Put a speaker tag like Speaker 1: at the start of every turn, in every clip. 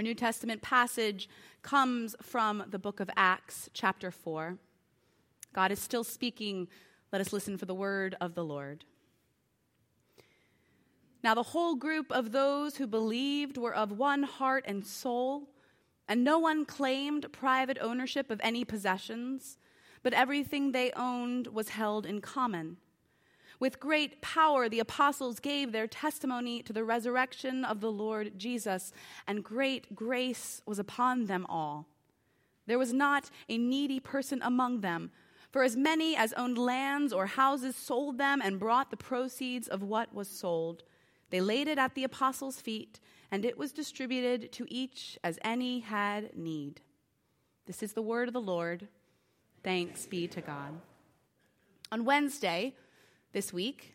Speaker 1: Our New Testament passage comes from the book of Acts, chapter 4. God is still speaking. Let us listen for the word of the Lord. Now, the whole group of those who believed were of one heart and soul, and no one claimed private ownership of any possessions, but everything they owned was held in common. With great power, the apostles gave their testimony to the resurrection of the Lord Jesus, and great grace was upon them all. There was not a needy person among them, for as many as owned lands or houses sold them and brought the proceeds of what was sold. They laid it at the apostles' feet, and it was distributed to each as any had need. This is the word of the Lord. Thanks be to God. On Wednesday, this week.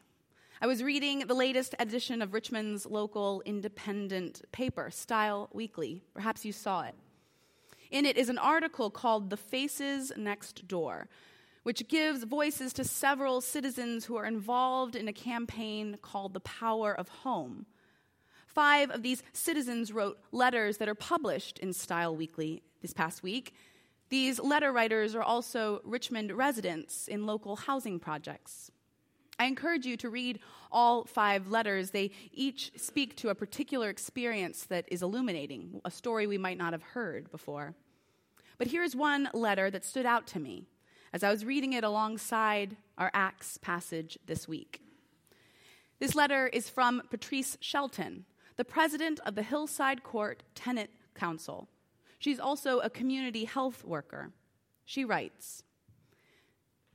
Speaker 1: I was reading the latest edition of Richmond's local independent paper, Style Weekly. Perhaps you saw it. In it is an article called The Faces Next Door, which gives voices to several citizens who are involved in a campaign called The Power of Home. Five of these citizens wrote letters that are published in Style Weekly this past week. These letter writers are also Richmond residents in local housing projects. I encourage you to read all five letters. They each speak to a particular experience that is illuminating, a story we might not have heard before. But here's one letter that stood out to me as I was reading it alongside our Acts passage this week. This letter is from Patrice Shelton, the president of the Hillside Court Tenant Council. She's also a community health worker. She writes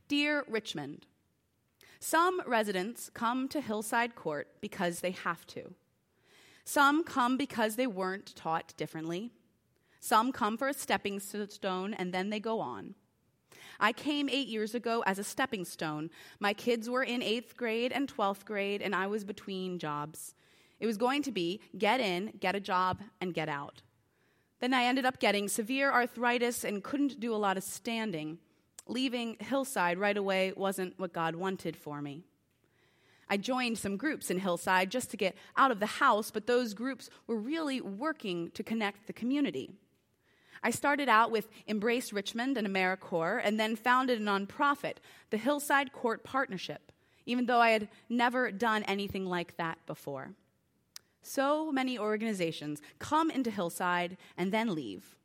Speaker 1: Dear Richmond, some residents come to Hillside Court because they have to. Some come because they weren't taught differently. Some come for a stepping stone and then they go on. I came eight years ago as a stepping stone. My kids were in eighth grade and 12th grade, and I was between jobs. It was going to be get in, get a job, and get out. Then I ended up getting severe arthritis and couldn't do a lot of standing leaving Hillside right away wasn't what God wanted for me. I joined some groups in Hillside just to get out of the house, but those groups were really working to connect the community. I started out with Embrace Richmond and AmeriCorps, and then founded a nonprofit, the Hillside Court Partnership, even though I had never done anything like that before. So many organizations come into Hillside and then leave.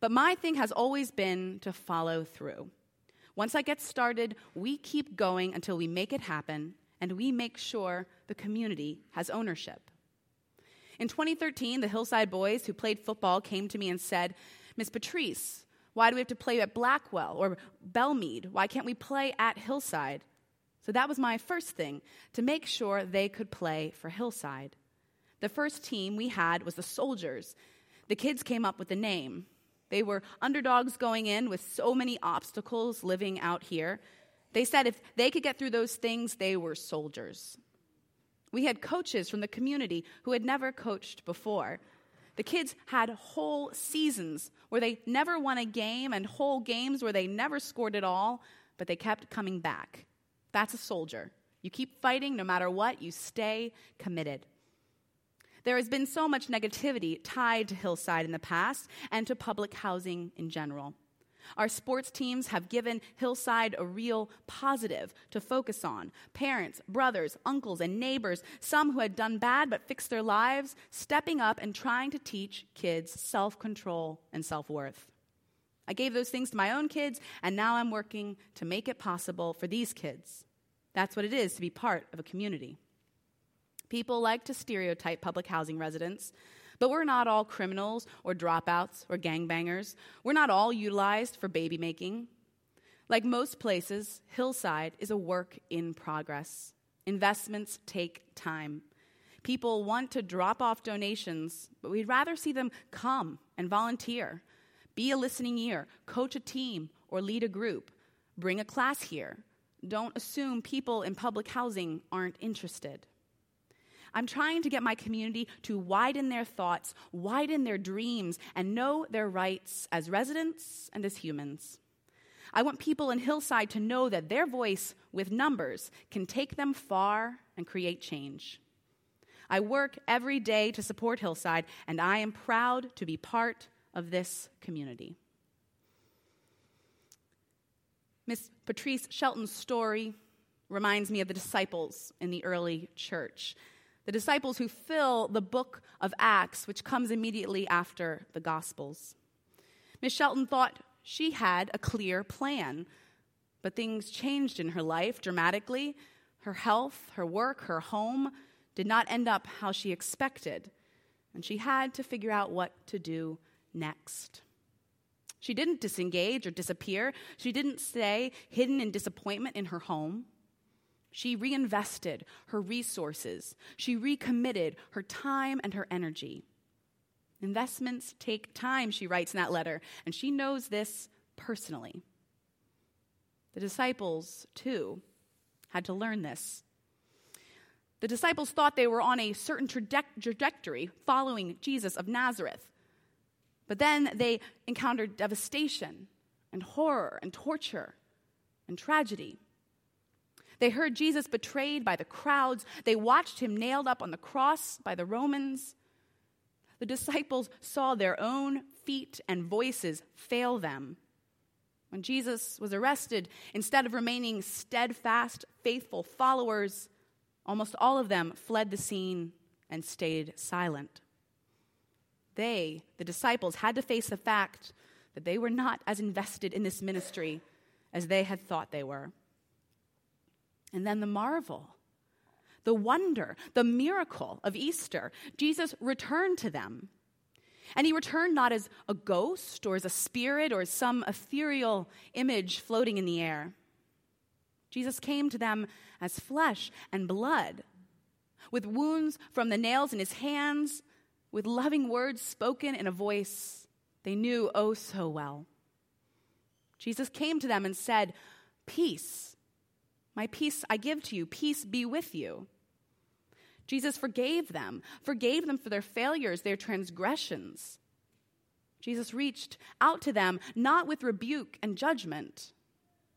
Speaker 1: But my thing has always been to follow through. Once I get started, we keep going until we make it happen and we make sure the community has ownership. In 2013, the Hillside boys who played football came to me and said, Miss Patrice, why do we have to play at Blackwell or Bellemeade? Why can't we play at Hillside? So that was my first thing, to make sure they could play for Hillside. The first team we had was the Soldiers. The kids came up with the name. They were underdogs going in with so many obstacles living out here. They said if they could get through those things, they were soldiers. We had coaches from the community who had never coached before. The kids had whole seasons where they never won a game and whole games where they never scored at all, but they kept coming back. That's a soldier. You keep fighting no matter what, you stay committed. There has been so much negativity tied to Hillside in the past and to public housing in general. Our sports teams have given Hillside a real positive to focus on. Parents, brothers, uncles, and neighbors, some who had done bad but fixed their lives, stepping up and trying to teach kids self control and self worth. I gave those things to my own kids, and now I'm working to make it possible for these kids. That's what it is to be part of a community. People like to stereotype public housing residents, but we're not all criminals or dropouts or gangbangers. We're not all utilized for baby making. Like most places, Hillside is a work in progress. Investments take time. People want to drop off donations, but we'd rather see them come and volunteer. Be a listening ear, coach a team, or lead a group. Bring a class here. Don't assume people in public housing aren't interested. I'm trying to get my community to widen their thoughts, widen their dreams, and know their rights as residents and as humans. I want people in Hillside to know that their voice with numbers can take them far and create change. I work every day to support Hillside, and I am proud to be part of this community. Miss Patrice Shelton's story reminds me of the disciples in the early church, the disciples who fill the book of Acts, which comes immediately after the Gospels. Miss Shelton thought she had a clear plan, but things changed in her life dramatically. Her health, her work, her home did not end up how she expected, and she had to figure out what to do next. She didn't disengage or disappear. She didn't stay hidden in disappointment in her home. She reinvested her resources. She recommitted her time and her energy. Investments take time, she writes in that letter, and she knows this personally. The disciples, too, had to learn this. The disciples thought they were on a certain trajectory following Jesus of Nazareth. But then they encountered devastation and horror and torture and tragedy. They heard Jesus betrayed by the crowds. They watched him nailed up on the cross by the Romans. The disciples saw their own feet and voices fail them. When Jesus was arrested, instead of remaining steadfast, faithful followers, almost all of them fled the scene and stayed silent. They, the disciples, had to face the fact that they were not as invested in this ministry as they had thought they were. And then the marvel, the wonder, the miracle of Easter. Jesus returned to them. And he returned not as a ghost or as a spirit or as some ethereal image floating in the air. Jesus came to them as flesh and blood, with wounds from the nails in his hands, with loving words spoken in a voice they knew oh so well. Jesus came to them and said, Peace my peace I give to you, peace be with you. Jesus forgave them, forgave them for their failures, their transgressions. Jesus reached out to them not with rebuke and judgment,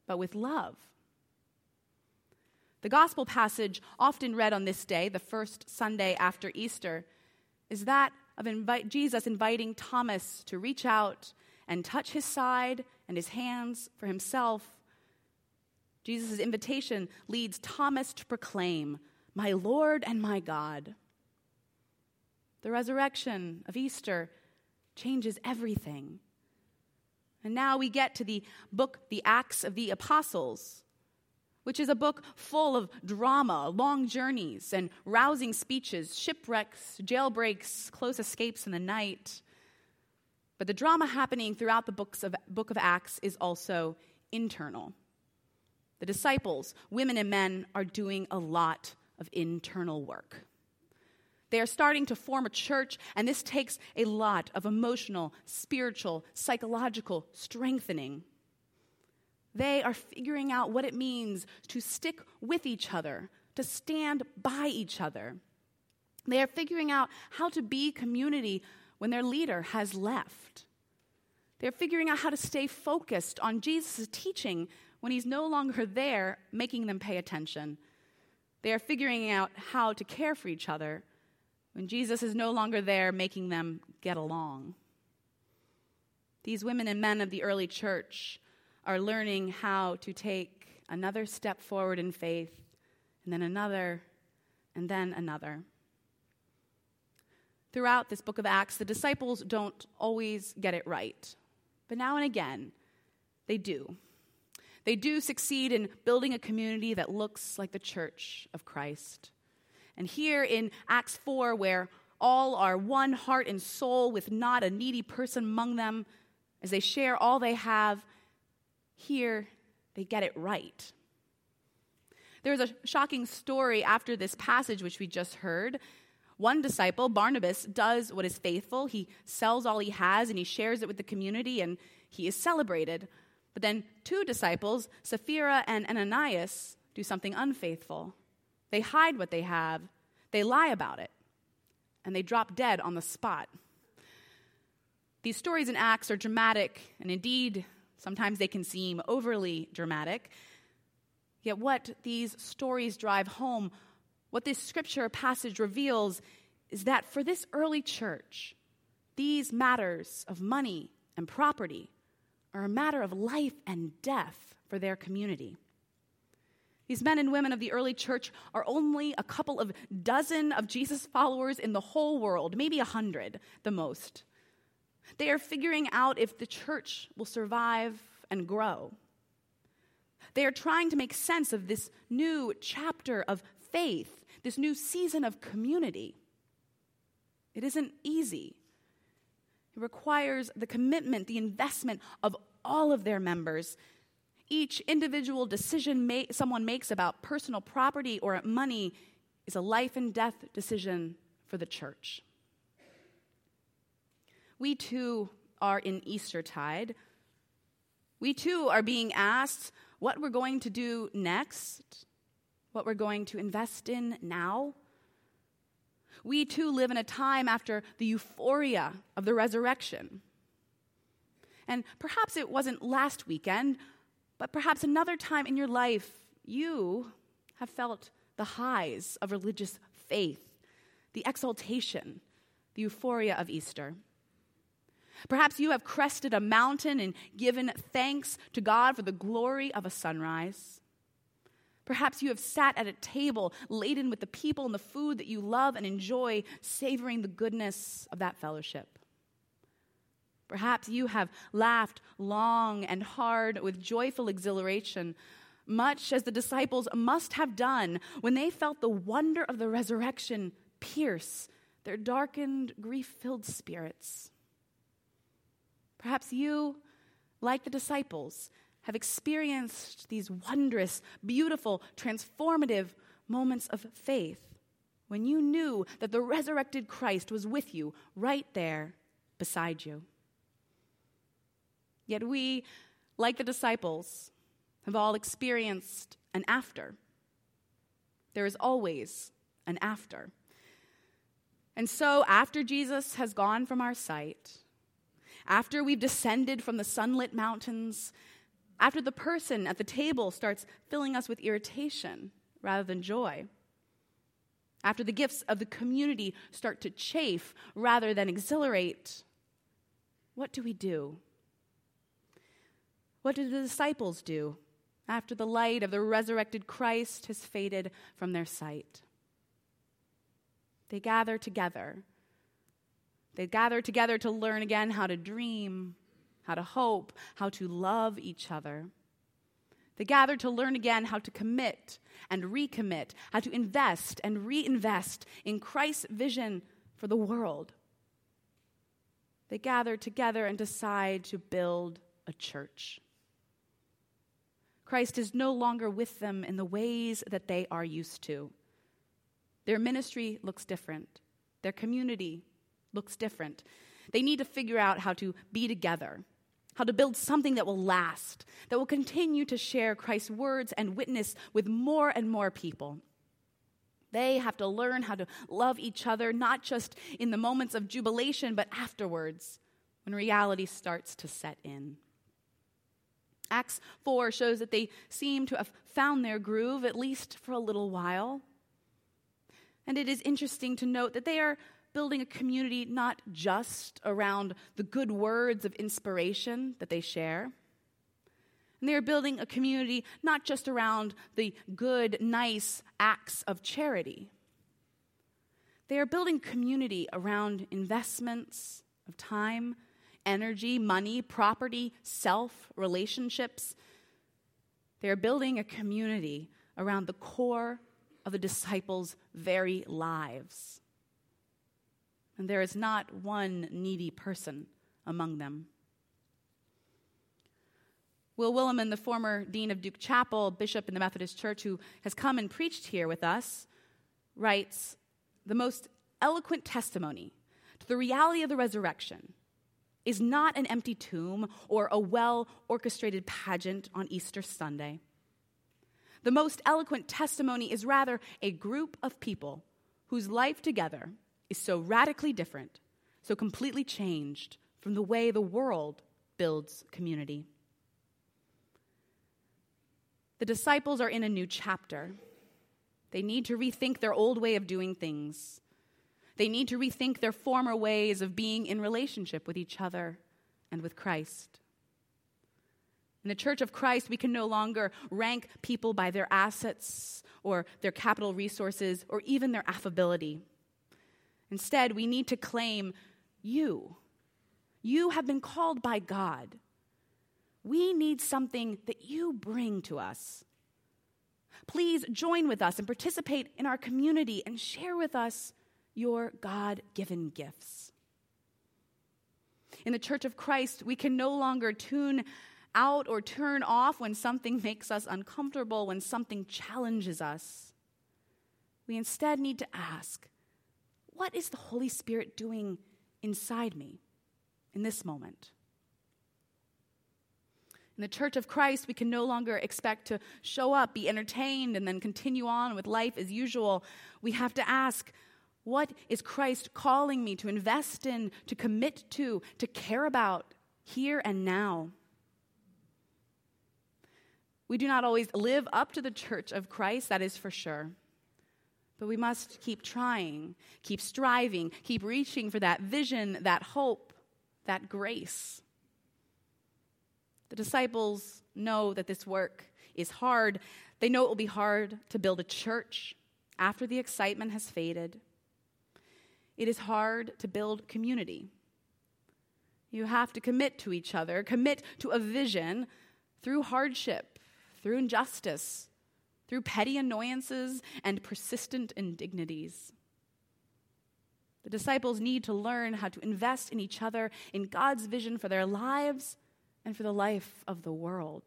Speaker 1: but with love. The gospel passage often read on this day, the first Sunday after Easter, is that of invite, Jesus inviting Thomas to reach out and touch his side and his hands for himself Jesus' invitation leads Thomas to proclaim, My Lord and my God. The resurrection of Easter changes everything. And now we get to the book, The Acts of the Apostles, which is a book full of drama, long journeys, and rousing speeches, shipwrecks, jailbreaks, close escapes in the night. But the drama happening throughout the books of, book of Acts is also internal. The disciples, women and men, are doing a lot of internal work. They are starting to form a church, and this takes a lot of emotional, spiritual, psychological strengthening. They are figuring out what it means to stick with each other, to stand by each other. They are figuring out how to be community when their leader has left. They're figuring out how to stay focused on Jesus' teaching when he's no longer there making them pay attention. They are figuring out how to care for each other when Jesus is no longer there making them get along. These women and men of the early church are learning how to take another step forward in faith, and then another, and then another. Throughout this book of Acts, the disciples don't always get it right, but now and again, they do. They do succeed in building a community that looks like the church of Christ. And here in Acts 4, where all are one heart and soul with not a needy person among them, as they share all they have, here they get it right. There's a shocking story after this passage, which we just heard. One disciple, Barnabas, does what is faithful. He sells all he has and he shares it with the community, and he is celebrated. But then two disciples, Sapphira and Ananias, do something unfaithful. They hide what they have, they lie about it, and they drop dead on the spot. These stories in Acts are dramatic, and indeed, sometimes they can seem overly dramatic. Yet, what these stories drive home, What this scripture passage reveals is that for this early church, these matters of money and property are a matter of life and death for their community. These men and women of the early church are only a couple of dozen of Jesus' followers in the whole world, maybe a hundred, the most. They are figuring out if the church will survive and grow. They are trying to make sense of this new chapter of faith, this new season of community. It isn't easy. It requires the commitment, the investment of all of their members. Each individual decision ma- someone makes about personal property or money is a life and death decision for the church. We too are in Eastertide. We too are being asked what we're going to do next, what we're going to invest in now. We too live in a time after the euphoria of the resurrection. And perhaps it wasn't last weekend, but perhaps another time in your life, you have felt the highs of religious faith, the exaltation, the euphoria of Easter. Perhaps you have crested a mountain and given thanks to God for the glory of a sunrise. Perhaps you have sat at a table laden with the people and the food that you love and enjoy, savoring the goodness of that fellowship. Perhaps you have laughed long and hard with joyful exhilaration, much as the disciples must have done when they felt the wonder of the resurrection pierce their darkened, grief filled spirits. Perhaps you, like the disciples, have experienced these wondrous, beautiful, transformative moments of faith when you knew that the resurrected Christ was with you right there beside you. Yet we, like the disciples, have all experienced an after. There is always an after. And so, after Jesus has gone from our sight, after we've descended from the sunlit mountains, after the person at the table starts filling us with irritation rather than joy, after the gifts of the community start to chafe rather than exhilarate, what do we do? What do the disciples do after the light of the resurrected Christ has faded from their sight? They gather together they gather together to learn again how to dream, how to hope, how to love each other. They gather to learn again how to commit and recommit, how to invest and reinvest in Christ's vision for the world. They gather together and decide to build a church. Christ is no longer with them in the ways that they are used to. Their ministry looks different, their community looks different. They need to figure out how to be together, how to build something that will last, that will continue to share Christ's words and witness with more and more people. They have to learn how to love each other, not just in the moments of jubilation, but afterwards when reality starts to set in. Acts 4 shows that they seem to have found their groove, at least for a little while. And it is interesting to note that they are building a community not just around the good words of inspiration that they share. And they're building a community not just around the good, nice acts of charity. They are building community around investments of time, energy, money, property, self, relationships. They are building a community around the core of the disciples' very lives and there is not one needy person among them. Will Willimon, the former dean of Duke Chapel, bishop in the Methodist Church, who has come and preached here with us, writes The most eloquent testimony to the reality of the resurrection is not an empty tomb or a well orchestrated pageant on Easter Sunday. The most eloquent testimony is rather a group of people whose life together is so radically different, so completely changed from the way the world builds community. The disciples are in a new chapter. They need to rethink their old way of doing things. They need to rethink their former ways of being in relationship with each other and with Christ. In the Church of Christ, we can no longer rank people by their assets or their capital resources or even their affability. Instead, we need to claim you. You have been called by God. We need something that you bring to us. Please join with us and participate in our community and share with us your God given gifts. In the Church of Christ, we can no longer tune out or turn off when something makes us uncomfortable, when something challenges us. We instead need to ask, what is the Holy Spirit doing inside me in this moment? In the Church of Christ, we can no longer expect to show up, be entertained, and then continue on with life as usual. We have to ask, what is Christ calling me to invest in, to commit to, to care about here and now? We do not always live up to the church of Christ, that is for sure. But we must keep trying, keep striving, keep reaching for that vision, that hope, that grace. The disciples know that this work is hard. They know it will be hard to build a church after the excitement has faded. It is hard to build community. You have to commit to each other, commit to a vision through hardship, through injustice, through petty annoyances and persistent indignities. The disciples need to learn how to invest in each other, in God's vision for their lives and for the life of the world.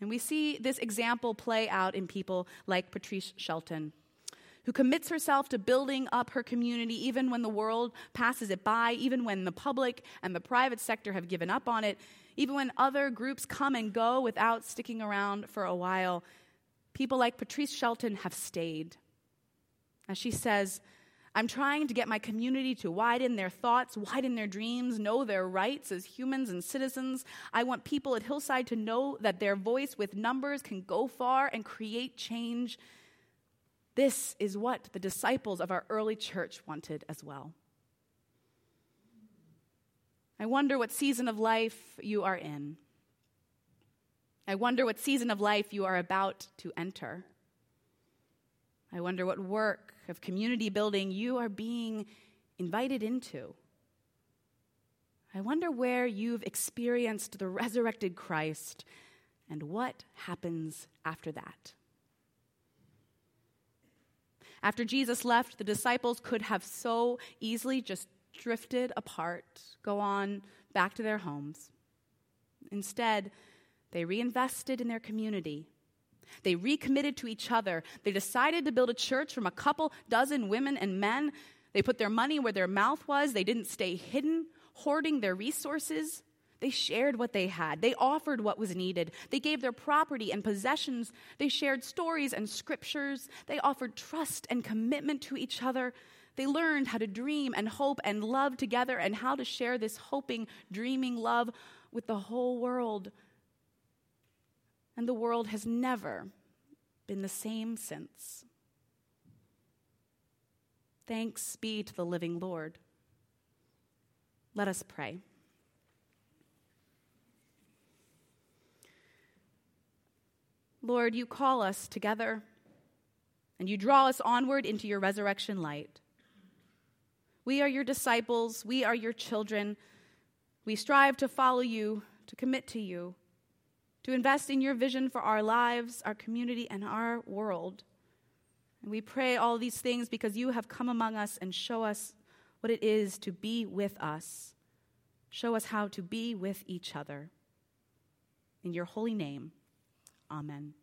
Speaker 1: And we see this example play out in people like Patrice Shelton, who commits herself to building up her community even when the world passes it by, even when the public and the private sector have given up on it, even when other groups come and go without sticking around for a while, people like Patrice Shelton have stayed. As she says, I'm trying to get my community to widen their thoughts, widen their dreams, know their rights as humans and citizens. I want people at Hillside to know that their voice with numbers can go far and create change. This is what the disciples of our early church wanted as well. I wonder what season of life you are in. I wonder what season of life you are about to enter. I wonder what work of community building you are being invited into. I wonder where you've experienced the resurrected Christ and what happens after that. After Jesus left, the disciples could have so easily just drifted apart, go on back to their homes. Instead, they reinvested in their community. They recommitted to each other. They decided to build a church from a couple dozen women and men. They put their money where their mouth was. They didn't stay hidden, hoarding their resources. They shared what they had. They offered what was needed. They gave their property and possessions. They shared stories and scriptures. They offered trust and commitment to each other. They learned how to dream and hope and love together and how to share this hoping, dreaming love with the whole world. And the world has never been the same since. Thanks be to the living Lord. Let us pray. Lord, you call us together and you draw us onward into your resurrection light. We are your disciples. We are your children. We strive to follow you, to commit to you, to invest in your vision for our lives, our community, and our world. And we pray all these things because you have come among us and show us what it is to be with us. Show us how to be with each other. In your holy name, amen.